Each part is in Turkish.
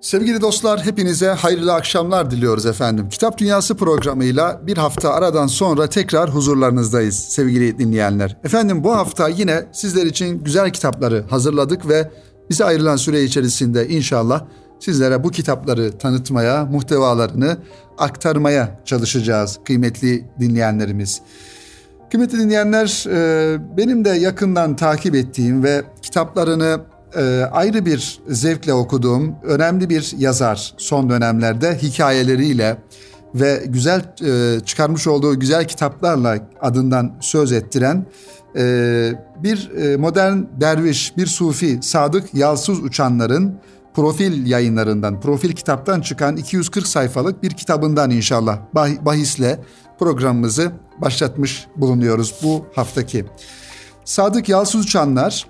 Sevgili dostlar hepinize hayırlı akşamlar diliyoruz efendim. Kitap Dünyası programıyla bir hafta aradan sonra tekrar huzurlarınızdayız sevgili dinleyenler. Efendim bu hafta yine sizler için güzel kitapları hazırladık ve bize ayrılan süre içerisinde inşallah sizlere bu kitapları tanıtmaya, muhtevalarını aktarmaya çalışacağız kıymetli dinleyenlerimiz. Kıymetli dinleyenler e, benim de yakından takip ettiğim ve kitaplarını e, ayrı bir zevkle okuduğum önemli bir yazar son dönemlerde hikayeleriyle ve güzel e, çıkarmış olduğu güzel kitaplarla adından söz ettiren bir modern derviş, bir sufi Sadık Yalsız Uçanlar'ın profil yayınlarından, profil kitaptan çıkan 240 sayfalık bir kitabından inşallah bahisle programımızı başlatmış bulunuyoruz bu haftaki. Sadık Yalsız Uçanlar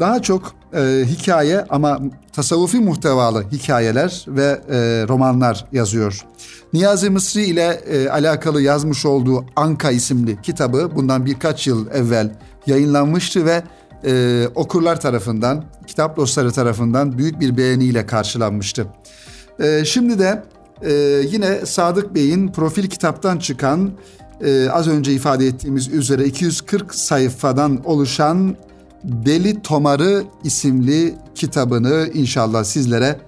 daha çok hikaye ama tasavvufi muhtevalı hikayeler ve romanlar yazıyor. Niyazi Mısri ile alakalı yazmış olduğu Anka isimli kitabı bundan birkaç yıl evvel yayınlanmıştı ve e, okurlar tarafından, kitap dostları tarafından büyük bir beğeniyle karşılanmıştı. E, şimdi de e, yine Sadık Bey'in profil kitaptan çıkan e, az önce ifade ettiğimiz üzere 240 sayfadan oluşan Deli Tomarı isimli kitabını inşallah sizlere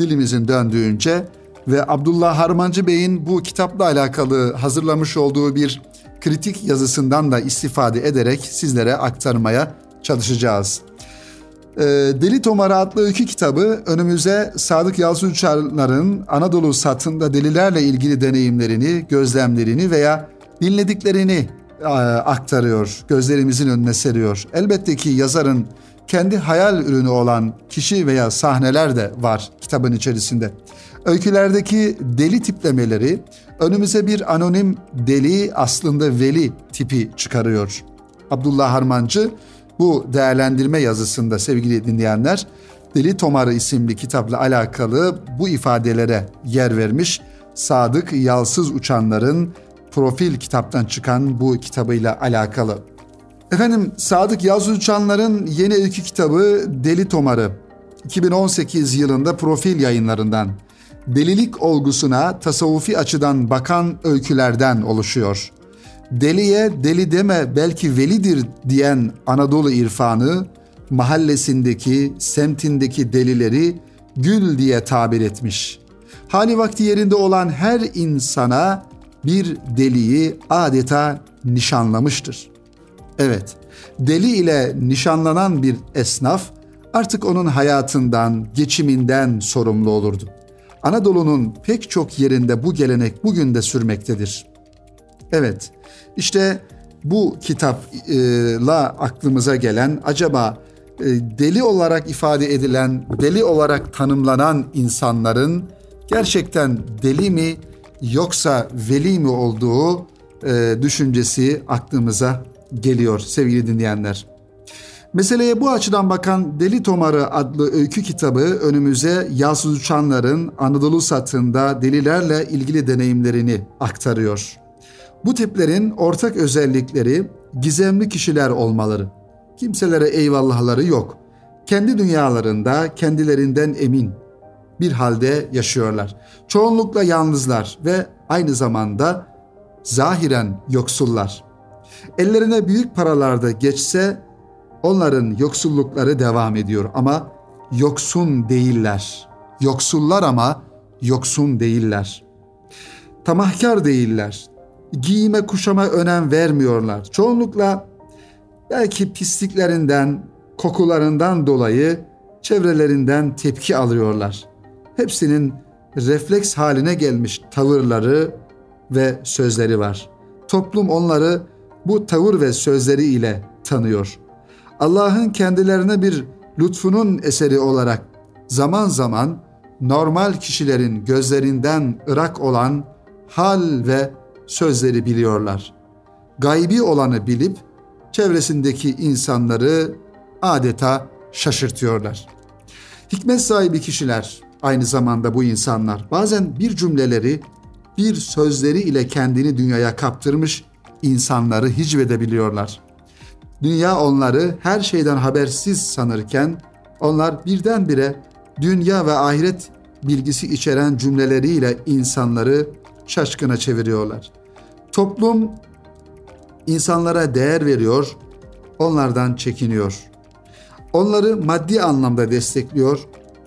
dilimizin döndüğünce ve Abdullah Harmancı Bey'in bu kitapla alakalı hazırlamış olduğu bir kritik yazısından da istifade ederek sizlere aktarmaya çalışacağız. Ee, Deli Tomarı adlı öykü kitabı önümüze Sadık Yalçın Uçarlar'ın Anadolu satında delilerle ilgili deneyimlerini, gözlemlerini veya dinlediklerini aktarıyor, gözlerimizin önüne seriyor. Elbette ki yazarın kendi hayal ürünü olan kişi veya sahneler de var kitabın içerisinde. Öykülerdeki deli tiplemeleri önümüze bir anonim deli aslında veli tipi çıkarıyor. Abdullah Harmancı bu değerlendirme yazısında sevgili dinleyenler Deli Tomarı isimli kitapla alakalı bu ifadelere yer vermiş. Sadık Yalsız Uçanların profil kitaptan çıkan bu kitabıyla alakalı. Efendim Sadık Yalsız Uçanların yeni öykü kitabı Deli Tomarı 2018 yılında profil yayınlarından delilik olgusuna tasavvufi açıdan bakan öykülerden oluşuyor. Deliye deli deme belki velidir diyen Anadolu irfanı mahallesindeki, semtindeki delileri gül diye tabir etmiş. Hali vakti yerinde olan her insana bir deliyi adeta nişanlamıştır. Evet, deli ile nişanlanan bir esnaf artık onun hayatından, geçiminden sorumlu olurdu. Anadolu'nun pek çok yerinde bu gelenek bugün de sürmektedir. Evet, işte bu kitapla aklımıza gelen acaba e, deli olarak ifade edilen, deli olarak tanımlanan insanların gerçekten deli mi yoksa veli mi olduğu e, düşüncesi aklımıza geliyor sevgili dinleyenler. Meseleye bu açıdan bakan Deli Tomarı adlı öykü kitabı önümüze Yalsız Uçanlar'ın Anadolu satında delilerle ilgili deneyimlerini aktarıyor. Bu tiplerin ortak özellikleri gizemli kişiler olmaları. Kimselere eyvallahları yok. Kendi dünyalarında kendilerinden emin bir halde yaşıyorlar. Çoğunlukla yalnızlar ve aynı zamanda zahiren yoksullar. Ellerine büyük paralarda geçse onların yoksullukları devam ediyor ama yoksun değiller. Yoksullar ama yoksun değiller. Tamahkar değiller giyime kuşama önem vermiyorlar. Çoğunlukla belki pisliklerinden, kokularından dolayı çevrelerinden tepki alıyorlar. Hepsinin refleks haline gelmiş tavırları ve sözleri var. Toplum onları bu tavır ve sözleri ile tanıyor. Allah'ın kendilerine bir lütfunun eseri olarak zaman zaman normal kişilerin gözlerinden ırak olan hal ve sözleri biliyorlar. Gaybi olanı bilip çevresindeki insanları adeta şaşırtıyorlar. Hikmet sahibi kişiler aynı zamanda bu insanlar bazen bir cümleleri, bir sözleri ile kendini dünyaya kaptırmış insanları hicvedebiliyorlar. Dünya onları her şeyden habersiz sanırken onlar birdenbire dünya ve ahiret bilgisi içeren cümleleriyle insanları şaşkına çeviriyorlar. Toplum insanlara değer veriyor, onlardan çekiniyor. Onları maddi anlamda destekliyor.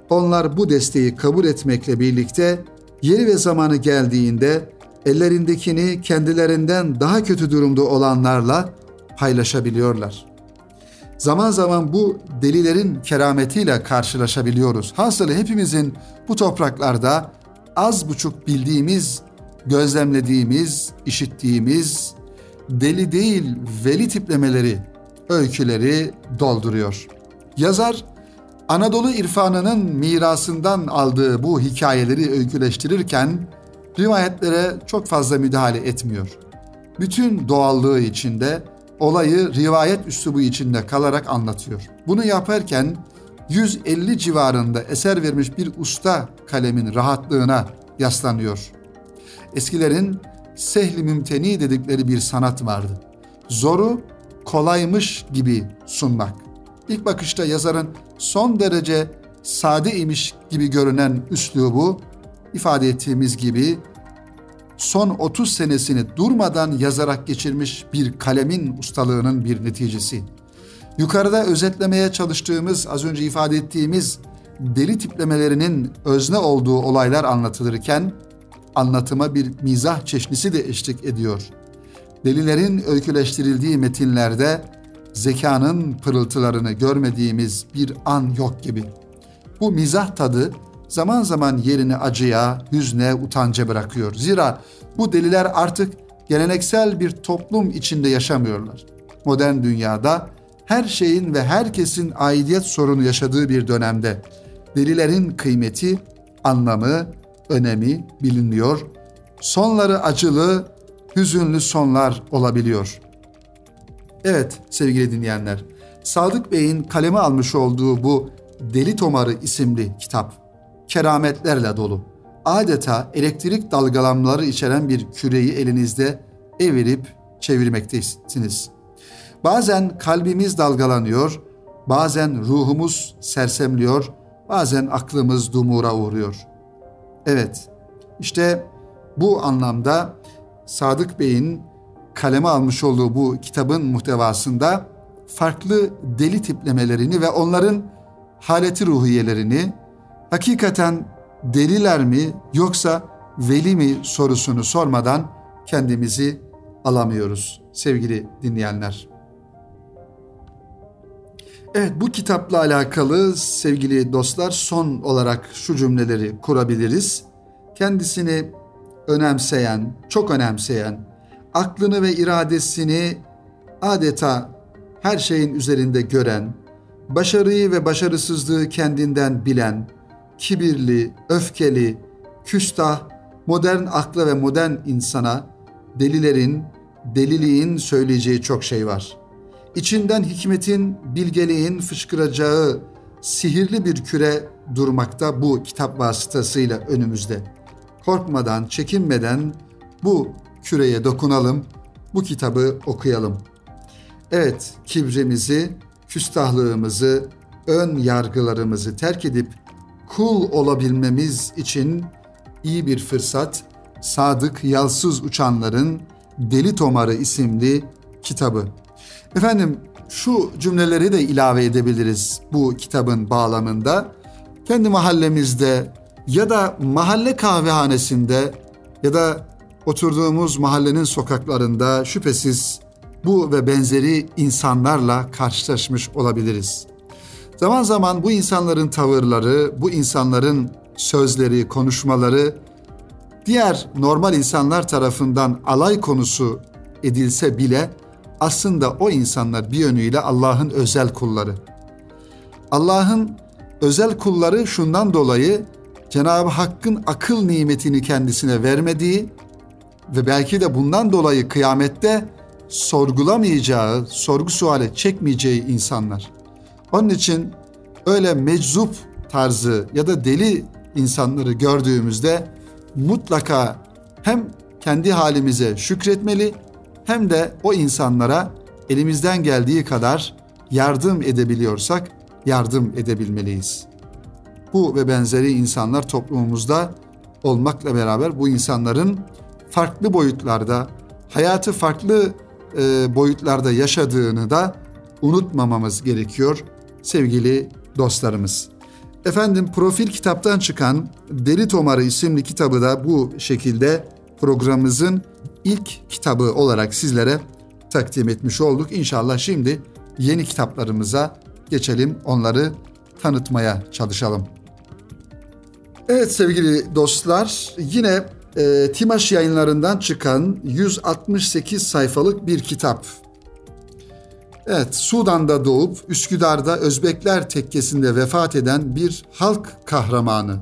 Onlar bu desteği kabul etmekle birlikte yeri ve zamanı geldiğinde ellerindekini kendilerinden daha kötü durumda olanlarla paylaşabiliyorlar. Zaman zaman bu delilerin kerametiyle karşılaşabiliyoruz. Hasılı hepimizin bu topraklarda az buçuk bildiğimiz, gözlemlediğimiz, işittiğimiz deli değil veli tiplemeleri, öyküleri dolduruyor. Yazar Anadolu irfanının mirasından aldığı bu hikayeleri öyküleştirirken rivayetlere çok fazla müdahale etmiyor. Bütün doğallığı içinde olayı rivayet üslubu içinde kalarak anlatıyor. Bunu yaparken 150 civarında eser vermiş bir usta kalemin rahatlığına yaslanıyor. Eskilerin sehli mümteni dedikleri bir sanat vardı. Zoru kolaymış gibi sunmak. İlk bakışta yazarın son derece sade imiş gibi görünen üslubu ifade ettiğimiz gibi son 30 senesini durmadan yazarak geçirmiş bir kalemin ustalığının bir neticesi. Yukarıda özetlemeye çalıştığımız, az önce ifade ettiğimiz deli tiplemelerinin özne olduğu olaylar anlatılırken anlatıma bir mizah çeşnisi de eşlik ediyor. Delilerin öyküleştirildiği metinlerde zekanın pırıltılarını görmediğimiz bir an yok gibi. Bu mizah tadı zaman zaman yerini acıya, hüzne, utanca bırakıyor. Zira bu deliler artık geleneksel bir toplum içinde yaşamıyorlar. Modern dünyada her şeyin ve herkesin aidiyet sorunu yaşadığı bir dönemde delilerin kıymeti, anlamı, önemi bilinmiyor. Sonları acılı, hüzünlü sonlar olabiliyor. Evet sevgili dinleyenler, Sadık Bey'in kaleme almış olduğu bu Deli Tomarı isimli kitap kerametlerle dolu. Adeta elektrik dalgalanmaları içeren bir küreyi elinizde evirip çevirmektesiniz. Bazen kalbimiz dalgalanıyor, bazen ruhumuz sersemliyor, bazen aklımız dumura uğruyor. Evet, işte bu anlamda Sadık Bey'in kaleme almış olduğu bu kitabın muhtevasında farklı deli tiplemelerini ve onların haleti ruhiyelerini hakikaten deliler mi yoksa veli mi sorusunu sormadan kendimizi alamıyoruz sevgili dinleyenler. Evet bu kitapla alakalı sevgili dostlar son olarak şu cümleleri kurabiliriz. Kendisini önemseyen, çok önemseyen, aklını ve iradesini adeta her şeyin üzerinde gören, başarıyı ve başarısızlığı kendinden bilen, kibirli, öfkeli, küstah, modern akla ve modern insana delilerin, deliliğin söyleyeceği çok şey var. İçinden hikmetin, bilgeliğin fışkıracağı sihirli bir küre durmakta bu kitap vasıtasıyla önümüzde. Korkmadan, çekinmeden bu küreye dokunalım, bu kitabı okuyalım. Evet, kibrimizi, küstahlığımızı, ön yargılarımızı terk edip kul olabilmemiz için iyi bir fırsat Sadık Yalsız Uçanların Deli Tomarı isimli kitabı. Efendim şu cümleleri de ilave edebiliriz bu kitabın bağlamında. Kendi mahallemizde ya da mahalle kahvehanesinde ya da oturduğumuz mahallenin sokaklarında şüphesiz bu ve benzeri insanlarla karşılaşmış olabiliriz. Zaman zaman bu insanların tavırları, bu insanların sözleri, konuşmaları diğer normal insanlar tarafından alay konusu edilse bile aslında o insanlar bir yönüyle Allah'ın özel kulları. Allah'ın özel kulları şundan dolayı Cenab-ı Hakk'ın akıl nimetini kendisine vermediği ve belki de bundan dolayı kıyamette sorgulamayacağı, sorgu suale çekmeyeceği insanlar. Onun için öyle meczup tarzı ya da deli insanları gördüğümüzde mutlaka hem kendi halimize şükretmeli hem de o insanlara elimizden geldiği kadar yardım edebiliyorsak yardım edebilmeliyiz. bu ve benzeri insanlar toplumumuzda olmakla beraber bu insanların farklı boyutlarda, hayatı farklı e, boyutlarda yaşadığını da unutmamamız gerekiyor sevgili dostlarımız. Efendim profil kitaptan çıkan Deli Tomarı isimli kitabı da bu şekilde programımızın ilk kitabı olarak sizlere takdim etmiş olduk. İnşallah şimdi yeni kitaplarımıza geçelim, onları tanıtmaya çalışalım. Evet sevgili dostlar, yine e, Timaş yayınlarından çıkan 168 sayfalık bir kitap. Evet, Sudan'da doğup Üsküdar'da Özbekler tekkesinde vefat eden bir halk kahramanı.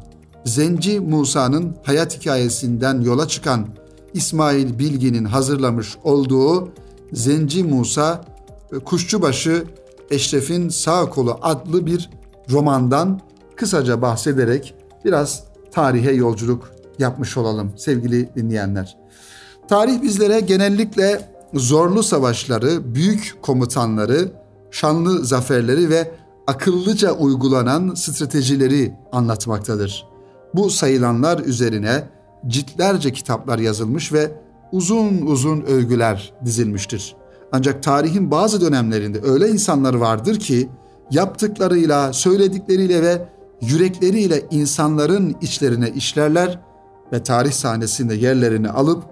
Zenci Musa'nın hayat hikayesinden yola çıkan İsmail Bilgin'in hazırlamış olduğu Zenci Musa e, Kuşçubaşı Eşref'in Sağ Kolu adlı bir romandan kısaca bahsederek biraz tarihe yolculuk yapmış olalım sevgili dinleyenler. Tarih bizlere genellikle zorlu savaşları, büyük komutanları, şanlı zaferleri ve akıllıca uygulanan stratejileri anlatmaktadır. Bu sayılanlar üzerine ciltlerce kitaplar yazılmış ve uzun uzun övgüler dizilmiştir. Ancak tarihin bazı dönemlerinde öyle insanlar vardır ki yaptıklarıyla, söyledikleriyle ve yürekleriyle insanların içlerine işlerler ve tarih sahnesinde yerlerini alıp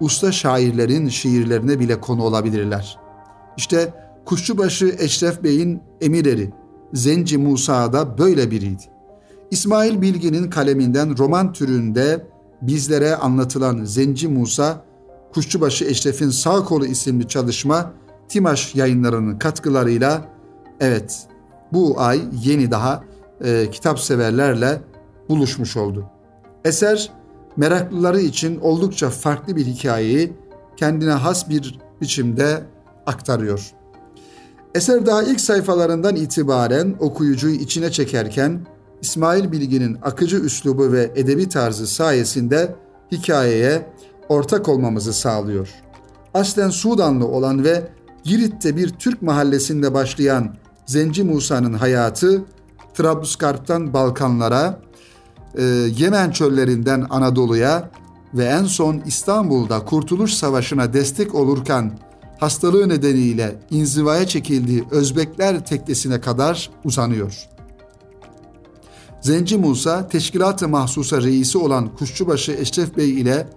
usta şairlerin şiirlerine bile konu olabilirler. İşte Kuşçubaşı Eşref Bey'in emirleri Zenci Musa da böyle biriydi. İsmail Bilgin'in kaleminden roman türünde bizlere anlatılan Zenci Musa, Kuşçubaşı Eşref'in Sağ Kolu isimli çalışma Timaş yayınlarının katkılarıyla evet bu ay yeni daha e, kitap severlerle buluşmuş oldu. Eser meraklıları için oldukça farklı bir hikayeyi kendine has bir biçimde aktarıyor. Eser daha ilk sayfalarından itibaren okuyucuyu içine çekerken İsmail Bilgin'in akıcı üslubu ve edebi tarzı sayesinde hikayeye ortak olmamızı sağlıyor. Aslen Sudanlı olan ve Girit'te bir Türk mahallesinde başlayan Zenci Musa'nın hayatı Trablusgarp'tan Balkanlara, e, Yemen çöllerinden Anadolu'ya ve en son İstanbul'da Kurtuluş Savaşı'na destek olurken hastalığı nedeniyle inzivaya çekildiği Özbekler tekkesine kadar uzanıyor. Zenci Musa, teşkilat-ı mahsusa reisi olan Kuşçubaşı Eşref Bey ile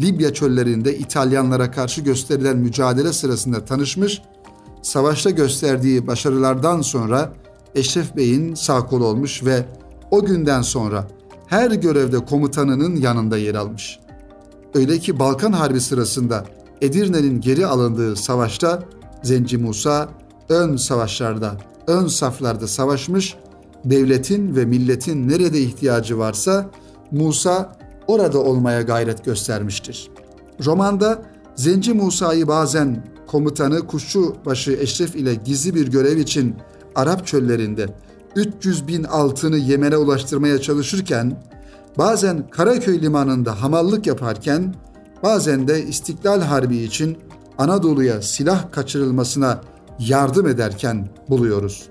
Libya çöllerinde İtalyanlara karşı gösterilen mücadele sırasında tanışmış, savaşta gösterdiği başarılardan sonra Eşref Bey'in sağ kolu olmuş ve o günden sonra her görevde komutanının yanında yer almış. Öyle ki Balkan Harbi sırasında Edirne'nin geri alındığı savaşta Zenci Musa ön savaşlarda, ön saflarda savaşmış, devletin ve milletin nerede ihtiyacı varsa Musa orada olmaya gayret göstermiştir. Romanda Zenci Musa'yı bazen komutanı Kuşçubaşı Eşref ile gizli bir görev için Arap çöllerinde 300 bin altını Yemen'e ulaştırmaya çalışırken, bazen Karaköy limanında hamallık yaparken, bazen de İstiklal Harbi için Anadolu'ya silah kaçırılmasına yardım ederken buluyoruz.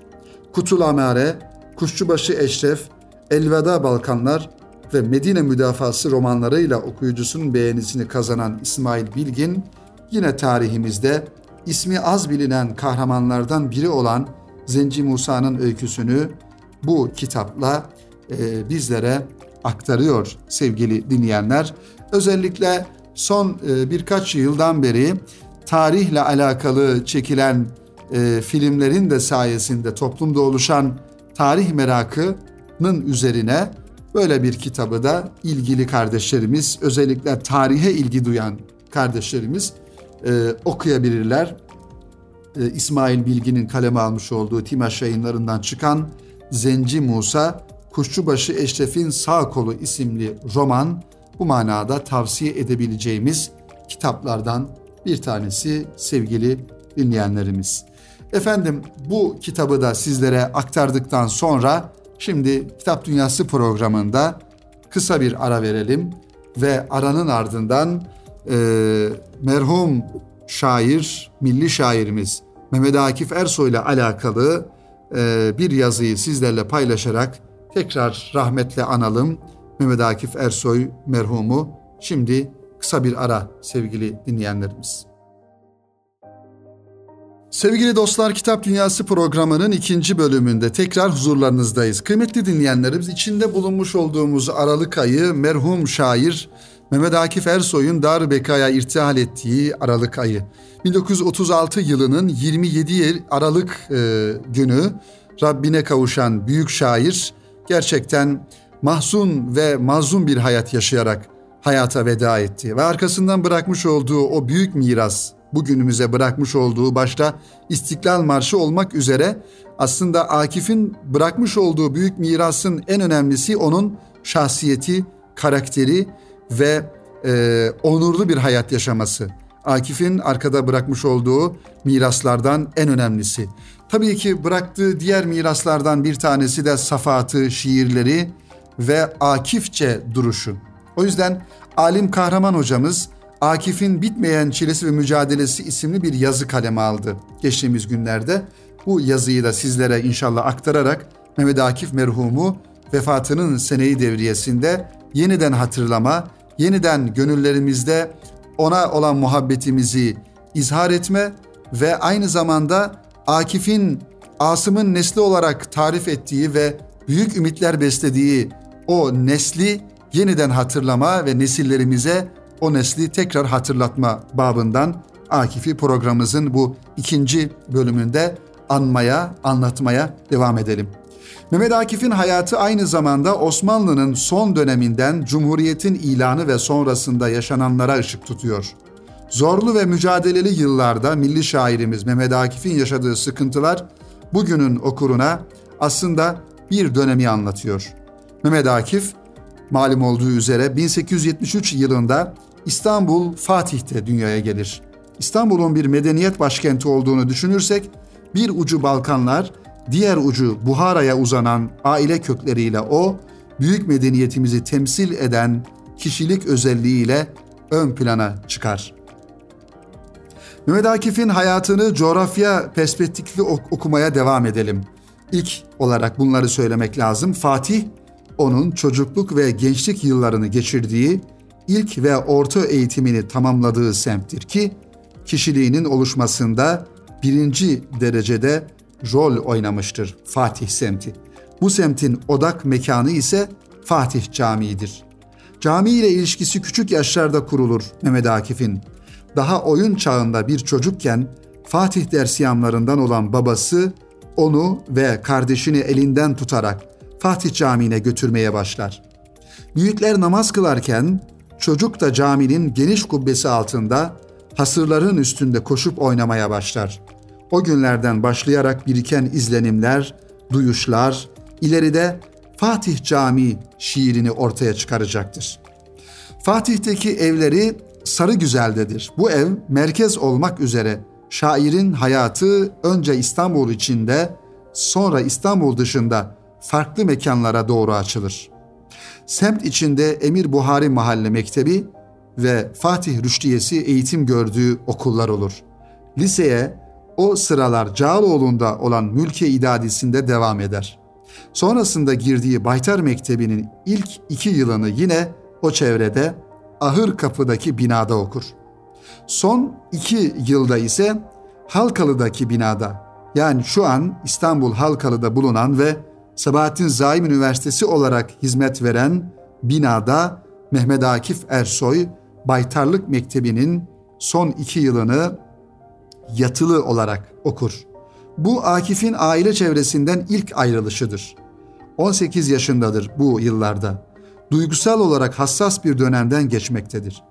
Kutul Amare, Kuşçubaşı Eşref, Elveda Balkanlar ve Medine Müdafası romanlarıyla okuyucusunun beğenisini kazanan İsmail Bilgin, yine tarihimizde ismi az bilinen kahramanlardan biri olan Zenci Musa'nın öyküsünü bu kitapla e, bizlere aktarıyor sevgili dinleyenler. Özellikle son e, birkaç yıldan beri tarihle alakalı çekilen e, filmlerin de sayesinde toplumda oluşan tarih merakının üzerine böyle bir kitabı da ilgili kardeşlerimiz, özellikle tarihe ilgi duyan kardeşlerimiz e, okuyabilirler e, İsmail Bilgin'in kaleme almış olduğu Timaş yayınlarından çıkan Zenci Musa, Kuşçubaşı Eşref'in Sağ Kolu isimli roman bu manada tavsiye edebileceğimiz kitaplardan bir tanesi sevgili dinleyenlerimiz. Efendim bu kitabı da sizlere aktardıktan sonra şimdi Kitap Dünyası programında kısa bir ara verelim ve aranın ardından e, merhum şair, milli şairimiz Mehmet Akif Ersoy ile alakalı e, bir yazıyı sizlerle paylaşarak tekrar rahmetle analım. Mehmet Akif Ersoy merhumu. Şimdi kısa bir ara sevgili dinleyenlerimiz. Sevgili dostlar Kitap Dünyası programının ikinci bölümünde tekrar huzurlarınızdayız. Kıymetli dinleyenlerimiz içinde bulunmuş olduğumuz Aralık ayı merhum şair Mehmet Akif Ersoy'un Dar Bekaya irtihal ettiği Aralık ayı. 1936 yılının 27 Aralık e, günü Rabbine kavuşan büyük şair gerçekten mahzun ve mazlum bir hayat yaşayarak hayata veda etti. Ve arkasından bırakmış olduğu o büyük miras, bugünümüze bırakmış olduğu başta İstiklal Marşı olmak üzere aslında Akif'in bırakmış olduğu büyük mirasın en önemlisi onun şahsiyeti, karakteri ve e, onurlu bir hayat yaşaması. Akif'in arkada bırakmış olduğu miraslardan en önemlisi. Tabii ki bıraktığı diğer miraslardan bir tanesi de safatı, şiirleri ve Akifçe duruşu. O yüzden Alim Kahraman hocamız Akif'in Bitmeyen Çilesi ve Mücadelesi isimli bir yazı kaleme aldı geçtiğimiz günlerde. Bu yazıyı da sizlere inşallah aktararak Mehmet Akif merhumu vefatının seneyi devriyesinde yeniden hatırlama, yeniden gönüllerimizde ona olan muhabbetimizi izhar etme ve aynı zamanda Akif'in Asım'ın nesli olarak tarif ettiği ve büyük ümitler beslediği o nesli yeniden hatırlama ve nesillerimize o nesli tekrar hatırlatma babından Akif'i programımızın bu ikinci bölümünde anmaya, anlatmaya devam edelim. Mehmet Akif'in hayatı aynı zamanda Osmanlı'nın son döneminden Cumhuriyet'in ilanı ve sonrasında yaşananlara ışık tutuyor. Zorlu ve mücadeleli yıllarda milli şairimiz Mehmet Akif'in yaşadığı sıkıntılar bugünün okuruna aslında bir dönemi anlatıyor. Mehmet Akif malum olduğu üzere 1873 yılında İstanbul Fatih'te dünyaya gelir. İstanbul'un bir medeniyet başkenti olduğunu düşünürsek bir ucu Balkanlar, diğer ucu Buhara'ya uzanan aile kökleriyle o büyük medeniyetimizi temsil eden kişilik özelliğiyle ön plana çıkar. Mehmet Akif'in hayatını coğrafya perspektifli okumaya devam edelim. İlk olarak bunları söylemek lazım. Fatih, onun çocukluk ve gençlik yıllarını geçirdiği, ilk ve orta eğitimini tamamladığı semttir ki, kişiliğinin oluşmasında birinci derecede rol oynamıştır Fatih semti. Bu semtin odak mekanı ise Fatih Camii'dir. Cami ile ilişkisi küçük yaşlarda kurulur Mehmet Akif'in. Daha oyun çağında bir çocukken Fatih dersiyamlarından olan babası onu ve kardeşini elinden tutarak Fatih Camii'ne götürmeye başlar. Büyükler namaz kılarken çocuk da caminin geniş kubbesi altında hasırların üstünde koşup oynamaya başlar. O günlerden başlayarak biriken izlenimler, duyuşlar ileride Fatih Camii şiirini ortaya çıkaracaktır. Fatih'teki evleri Sarı Güzel'dedir. Bu ev merkez olmak üzere şairin hayatı önce İstanbul içinde sonra İstanbul dışında farklı mekanlara doğru açılır. Semt içinde Emir Buhari Mahalle Mektebi ve Fatih Rüştiyesi eğitim gördüğü okullar olur. Liseye o sıralar Cağaloğlu'nda olan Mülkiye İdadisi'nde devam eder. Sonrasında girdiği Baytar Mektebi'nin ilk iki yılını yine o çevrede Ahır Kapı'daki binada okur. Son iki yılda ise Halkalı'daki binada yani şu an İstanbul Halkalı'da bulunan ve Sabahattin Zaim Üniversitesi olarak hizmet veren binada Mehmet Akif Ersoy Baytarlık Mektebi'nin son iki yılını yatılı olarak okur. Bu Akif'in aile çevresinden ilk ayrılışıdır. 18 yaşındadır bu yıllarda. Duygusal olarak hassas bir dönemden geçmektedir.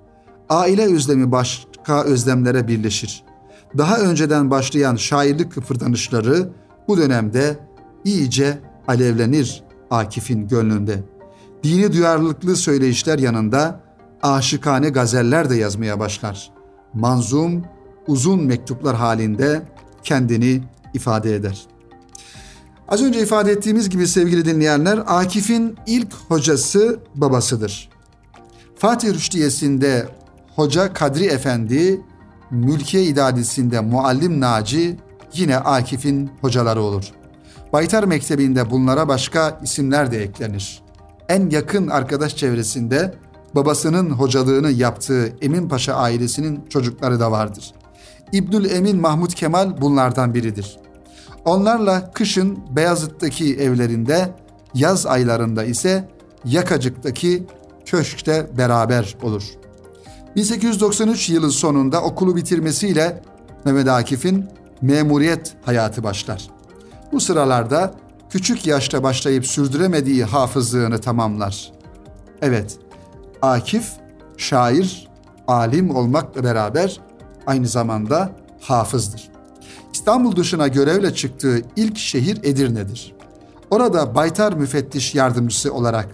Aile özlemi başka özlemlere birleşir. Daha önceden başlayan şairlik kıpırdanışları bu dönemde iyice alevlenir Akif'in gönlünde. Dini duyarlılıklı söyleyişler yanında aşıkane gazeller de yazmaya başlar. Manzum, uzun mektuplar halinde kendini ifade eder. Az önce ifade ettiğimiz gibi sevgili dinleyenler, Akif'in ilk hocası babasıdır. Fatih Rüştiyesi'nde Hoca Kadri Efendi, Mülkiye İdadisi'nde Muallim Naci yine Akif'in hocaları olur. Baytar Mektebi'nde bunlara başka isimler de eklenir. En yakın arkadaş çevresinde babasının hocalığını yaptığı Emin Paşa ailesinin çocukları da vardır. İbnül Emin Mahmut Kemal bunlardan biridir. Onlarla kışın Beyazıt'taki evlerinde, yaz aylarında ise Yakacık'taki köşkte beraber olur. 1893 yılı sonunda okulu bitirmesiyle Mehmet Akif'in memuriyet hayatı başlar. Bu sıralarda küçük yaşta başlayıp sürdüremediği hafızlığını tamamlar. Evet, Akif şair, alim olmakla beraber aynı zamanda hafızdır. İstanbul dışına görevle çıktığı ilk şehir Edirne'dir. Orada baytar müfettiş yardımcısı olarak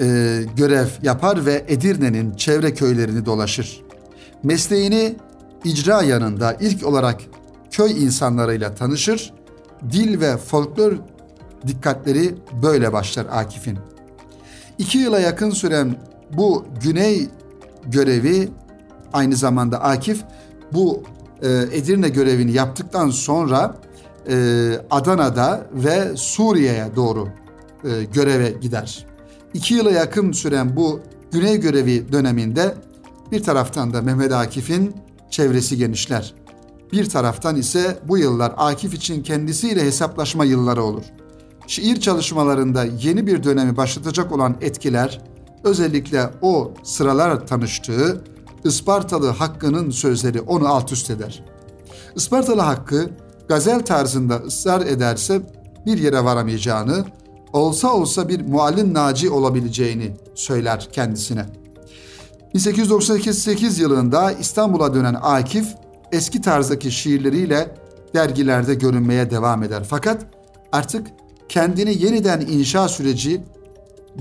e, görev yapar ve Edirne'nin çevre köylerini dolaşır. Mesleğini icra yanında ilk olarak köy insanlarıyla tanışır. Dil ve folklor dikkatleri böyle başlar Akif'in. İki yıla yakın süren bu güney görevi aynı zamanda Akif bu e, Edirne görevini yaptıktan sonra e, Adana'da ve Suriye'ye doğru e, göreve gider. İki yıla yakın süren bu güney görevi döneminde bir taraftan da Mehmet Akif'in çevresi genişler. Bir taraftan ise bu yıllar Akif için kendisiyle hesaplaşma yılları olur. Şiir çalışmalarında yeni bir dönemi başlatacak olan etkiler, özellikle o sıralar tanıştığı Ispartalı Hakkı'nın sözleri onu alt üst eder. Ispartalı Hakkı gazel tarzında ısrar ederse bir yere varamayacağını, olsa olsa bir muallin naci olabileceğini söyler kendisine. 1898 yılında İstanbul'a dönen Akif eski tarzdaki şiirleriyle dergilerde görünmeye devam eder. Fakat artık kendini yeniden inşa süreci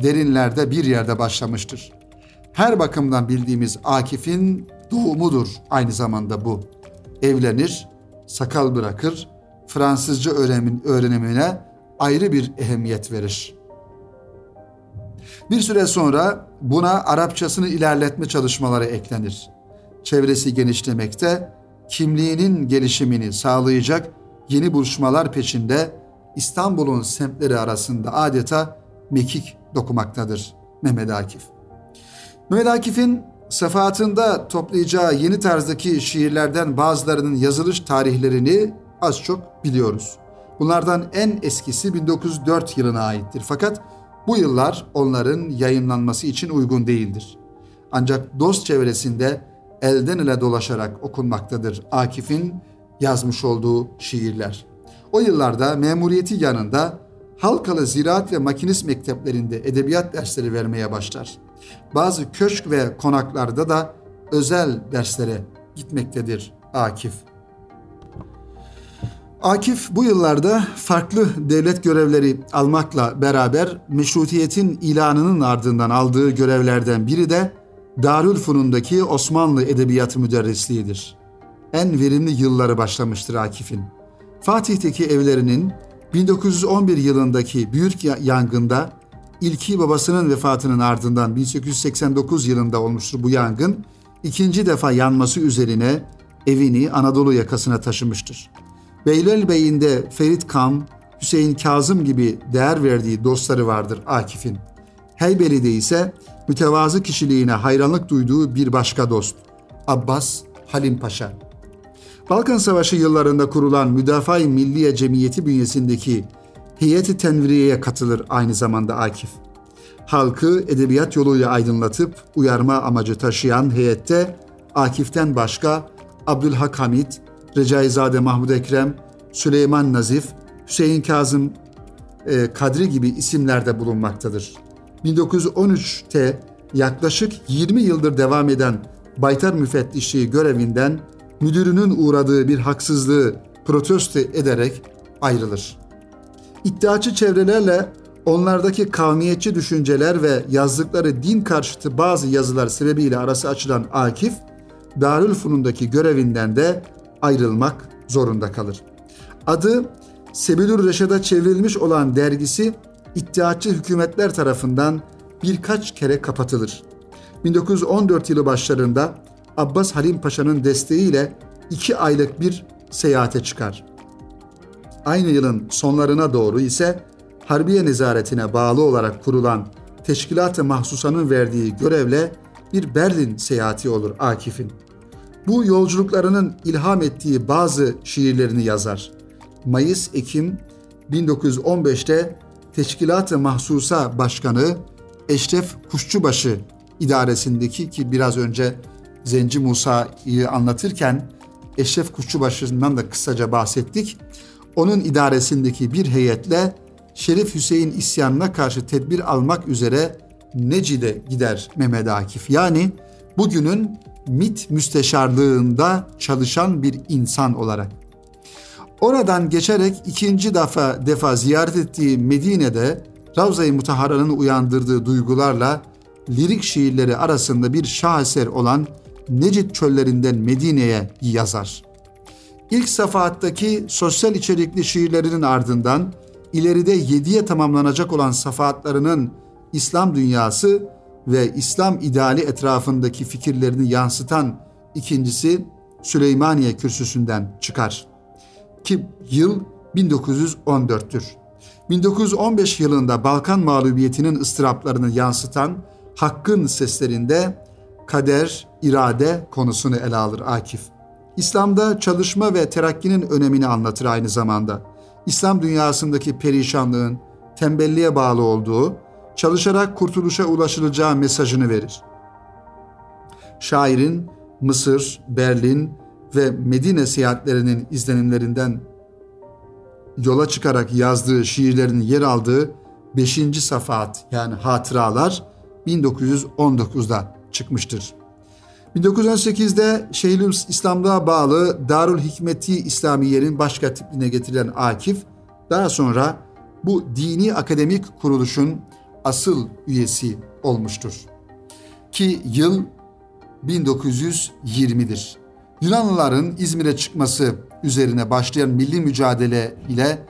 derinlerde bir yerde başlamıştır. Her bakımdan bildiğimiz Akif'in doğumudur aynı zamanda bu. Evlenir, sakal bırakır, Fransızca öğrenim, öğrenimine ayrı bir ehemmiyet verir. Bir süre sonra buna Arapçasını ilerletme çalışmaları eklenir. Çevresi genişlemekte, kimliğinin gelişimini sağlayacak yeni buluşmalar peşinde İstanbul'un semtleri arasında adeta mekik dokumaktadır Mehmet Akif. Mehmet Akif'in sefahatında toplayacağı yeni tarzdaki şiirlerden bazılarının yazılış tarihlerini az çok biliyoruz. Bunlardan en eskisi 1904 yılına aittir. Fakat bu yıllar onların yayınlanması için uygun değildir. Ancak dost çevresinde elden ele dolaşarak okunmaktadır Akif'in yazmış olduğu şiirler. O yıllarda memuriyeti yanında Halkalı Ziraat ve Makinist mekteplerinde edebiyat dersleri vermeye başlar. Bazı köşk ve konaklarda da özel derslere gitmektedir Akif. Akif bu yıllarda farklı devlet görevleri almakla beraber meşrutiyetin ilanının ardından aldığı görevlerden biri de Darülfunun'daki Osmanlı Edebiyatı Müderrisliğidir. En verimli yılları başlamıştır Akif'in. Fatih'teki evlerinin 1911 yılındaki büyük yangında ilki babasının vefatının ardından 1889 yılında olmuştur bu yangın. ikinci defa yanması üzerine evini Anadolu yakasına taşımıştır. Beylerbeyi'nde Ferit Kam, Hüseyin Kazım gibi değer verdiği dostları vardır Akif'in. Heybeli'de ise mütevazı kişiliğine hayranlık duyduğu bir başka dost, Abbas Halim Paşa. Balkan Savaşı yıllarında kurulan Müdafaa-i Milliye Cemiyeti bünyesindeki Heyeti Tenviriye'ye katılır aynı zamanda Akif. Halkı edebiyat yoluyla aydınlatıp uyarma amacı taşıyan heyette Akif'ten başka Abdülhak Hamit, Recaizade Mahmud Ekrem, Süleyman Nazif, Hüseyin Kazım e, Kadri gibi isimler de bulunmaktadır. 1913'te yaklaşık 20 yıldır devam eden Baytar Müfettişliği görevinden müdürünün uğradığı bir haksızlığı protesto ederek ayrılır. İddiaçı çevrelerle onlardaki kavmiyetçi düşünceler ve yazdıkları din karşıtı bazı yazılar sebebiyle arası açılan Akif, Darülfunun'daki görevinden de ayrılmak zorunda kalır. Adı Sebilür Reşad'a çevrilmiş olan dergisi iddiatçı hükümetler tarafından birkaç kere kapatılır. 1914 yılı başlarında Abbas Halim Paşa'nın desteğiyle iki aylık bir seyahate çıkar. Aynı yılın sonlarına doğru ise Harbiye Nezaretine bağlı olarak kurulan Teşkilat-ı Mahsusa'nın verdiği görevle bir Berlin seyahati olur Akif'in. Bu yolculuklarının ilham ettiği bazı şiirlerini yazar. Mayıs-Ekim 1915'te Teşkilat-ı Mahsusa Başkanı Eşref Kuşçubaşı idaresindeki ki biraz önce Zenci Musa'yı anlatırken Eşref Kuşçubaşı'ndan da kısaca bahsettik. Onun idaresindeki bir heyetle Şerif Hüseyin isyanına karşı tedbir almak üzere Necid'e gider Mehmet Akif. Yani bugünün MIT müsteşarlığında çalışan bir insan olarak. Oradan geçerek ikinci defa, defa ziyaret ettiği Medine'de Ravza-i Mutahara'nın uyandırdığı duygularla lirik şiirleri arasında bir şaheser olan Necid çöllerinden Medine'ye yazar. İlk safahattaki sosyal içerikli şiirlerinin ardından ileride yediye tamamlanacak olan safahatlarının İslam dünyası ve İslam ideali etrafındaki fikirlerini yansıtan ikincisi Süleymaniye kürsüsünden çıkar. Ki yıl 1914'tür. 1915 yılında Balkan mağlubiyetinin ıstıraplarını yansıtan Hakkın seslerinde kader, irade konusunu ele alır Akif. İslam'da çalışma ve terakkinin önemini anlatır aynı zamanda. İslam dünyasındaki perişanlığın tembelliğe bağlı olduğu, çalışarak kurtuluşa ulaşılacağı mesajını verir. Şairin Mısır, Berlin ve Medine seyahatlerinin izlenimlerinden yola çıkarak yazdığı şiirlerin yer aldığı 5. safahat yani hatıralar 1919'da çıkmıştır. 1918'de Şeyhül İslam'da bağlı Darül Hikmeti İslamiye'nin başkatipline getirilen Akif, daha sonra bu dini akademik kuruluşun asıl üyesi olmuştur. Ki yıl 1920'dir. Yunanlıların İzmir'e çıkması üzerine başlayan milli mücadele ile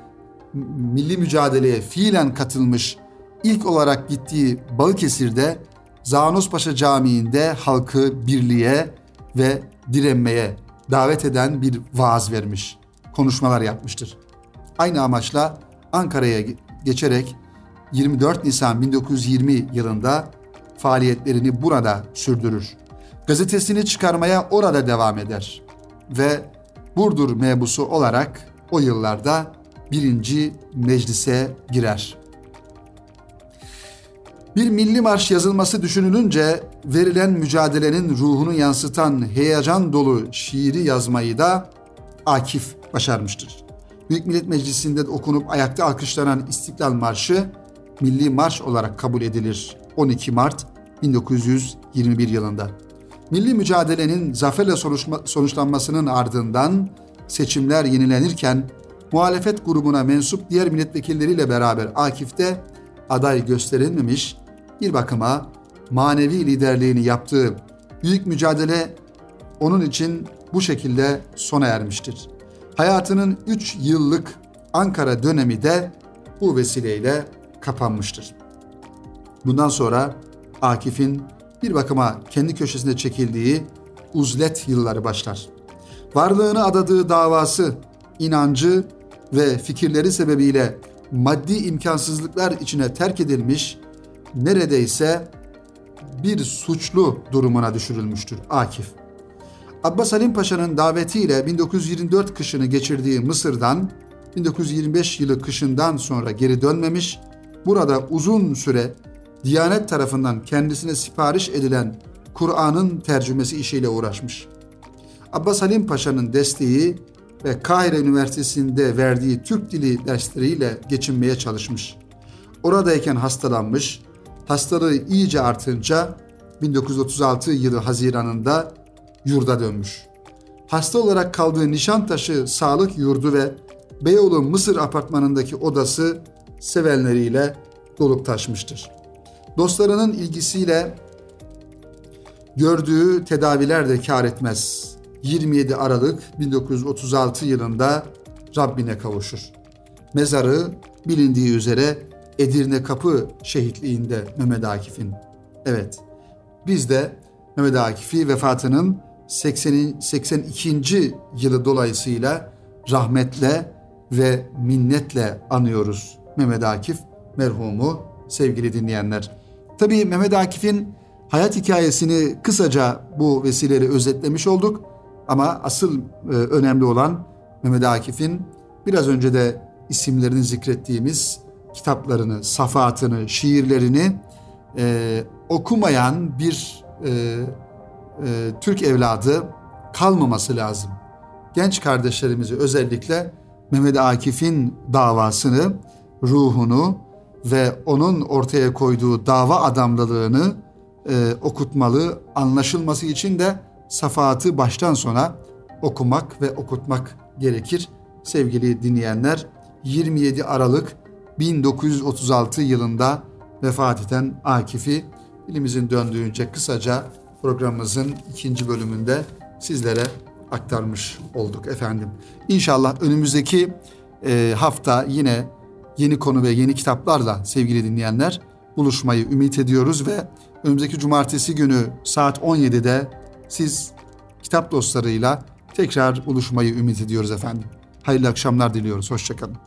milli mücadeleye fiilen katılmış ilk olarak gittiği Balıkesir'de Zanospaşa Camii'nde halkı birliğe ve direnmeye davet eden bir vaaz vermiş, konuşmalar yapmıştır. Aynı amaçla Ankara'ya geçerek 24 Nisan 1920 yılında faaliyetlerini burada sürdürür. Gazetesini çıkarmaya orada devam eder ve Burdur mebusu olarak o yıllarda birinci meclise girer. Bir milli marş yazılması düşünülünce verilen mücadelenin ruhunu yansıtan heyecan dolu şiiri yazmayı da Akif başarmıştır. Büyük Millet Meclisi'nde okunup ayakta alkışlanan İstiklal Marşı milli marş olarak kabul edilir 12 Mart 1921 yılında. Milli mücadelenin zaferle sonuçlanmasının ardından seçimler yenilenirken muhalefet grubuna mensup diğer milletvekilleriyle beraber Akif'te aday gösterilmemiş bir bakıma manevi liderliğini yaptığı büyük mücadele onun için bu şekilde sona ermiştir. Hayatının 3 yıllık Ankara dönemi de bu vesileyle kapanmıştır. Bundan sonra Akif'in bir bakıma kendi köşesinde çekildiği uzlet yılları başlar. Varlığını adadığı davası, inancı ve fikirleri sebebiyle maddi imkansızlıklar içine terk edilmiş neredeyse bir suçlu durumuna düşürülmüştür Akif. Abbas Halim Paşa'nın davetiyle 1924 kışını geçirdiği Mısır'dan 1925 yılı kışından sonra geri dönmemiş, burada uzun süre Diyanet tarafından kendisine sipariş edilen Kur'an'ın tercümesi işiyle uğraşmış. Abbas Halim Paşa'nın desteği ve Kahire Üniversitesi'nde verdiği Türk dili dersleriyle geçinmeye çalışmış. Oradayken hastalanmış, hastalığı iyice artınca 1936 yılı Haziran'ında yurda dönmüş. Hasta olarak kaldığı Nişantaşı Sağlık Yurdu ve Beyoğlu Mısır apartmanındaki odası sevenleriyle dolup taşmıştır. Dostlarının ilgisiyle gördüğü tedaviler de kar etmez. 27 Aralık 1936 yılında Rabbine kavuşur. Mezarı bilindiği üzere Edirne Kapı şehitliğinde Mehmet Akif'in. Evet, biz de Mehmet Akif'i vefatının 80, 82. yılı dolayısıyla rahmetle ve minnetle anıyoruz Mehmet Akif merhumu sevgili dinleyenler. Tabii Mehmet Akif'in hayat hikayesini kısaca bu vesileyle özetlemiş olduk. Ama asıl e, önemli olan Mehmet Akif'in biraz önce de isimlerini zikrettiğimiz kitaplarını, safahatını, şiirlerini e, okumayan bir e, e, Türk evladı kalmaması lazım. Genç kardeşlerimizi özellikle Mehmet Akif'in davasını, ruhunu ve onun ortaya koyduğu dava adamlılığını e, okutmalı. Anlaşılması için de safahatı baştan sona okumak ve okutmak gerekir. Sevgili dinleyenler 27 Aralık 1936 yılında vefat eden Akif'i dilimizin döndüğünce kısaca programımızın ikinci bölümünde sizlere aktarmış olduk efendim. İnşallah önümüzdeki e, hafta yine yeni konu ve yeni kitaplarla sevgili dinleyenler buluşmayı ümit ediyoruz ve önümüzdeki cumartesi günü saat 17'de siz kitap dostlarıyla tekrar buluşmayı ümit ediyoruz efendim. Hayırlı akşamlar diliyoruz. Hoşçakalın.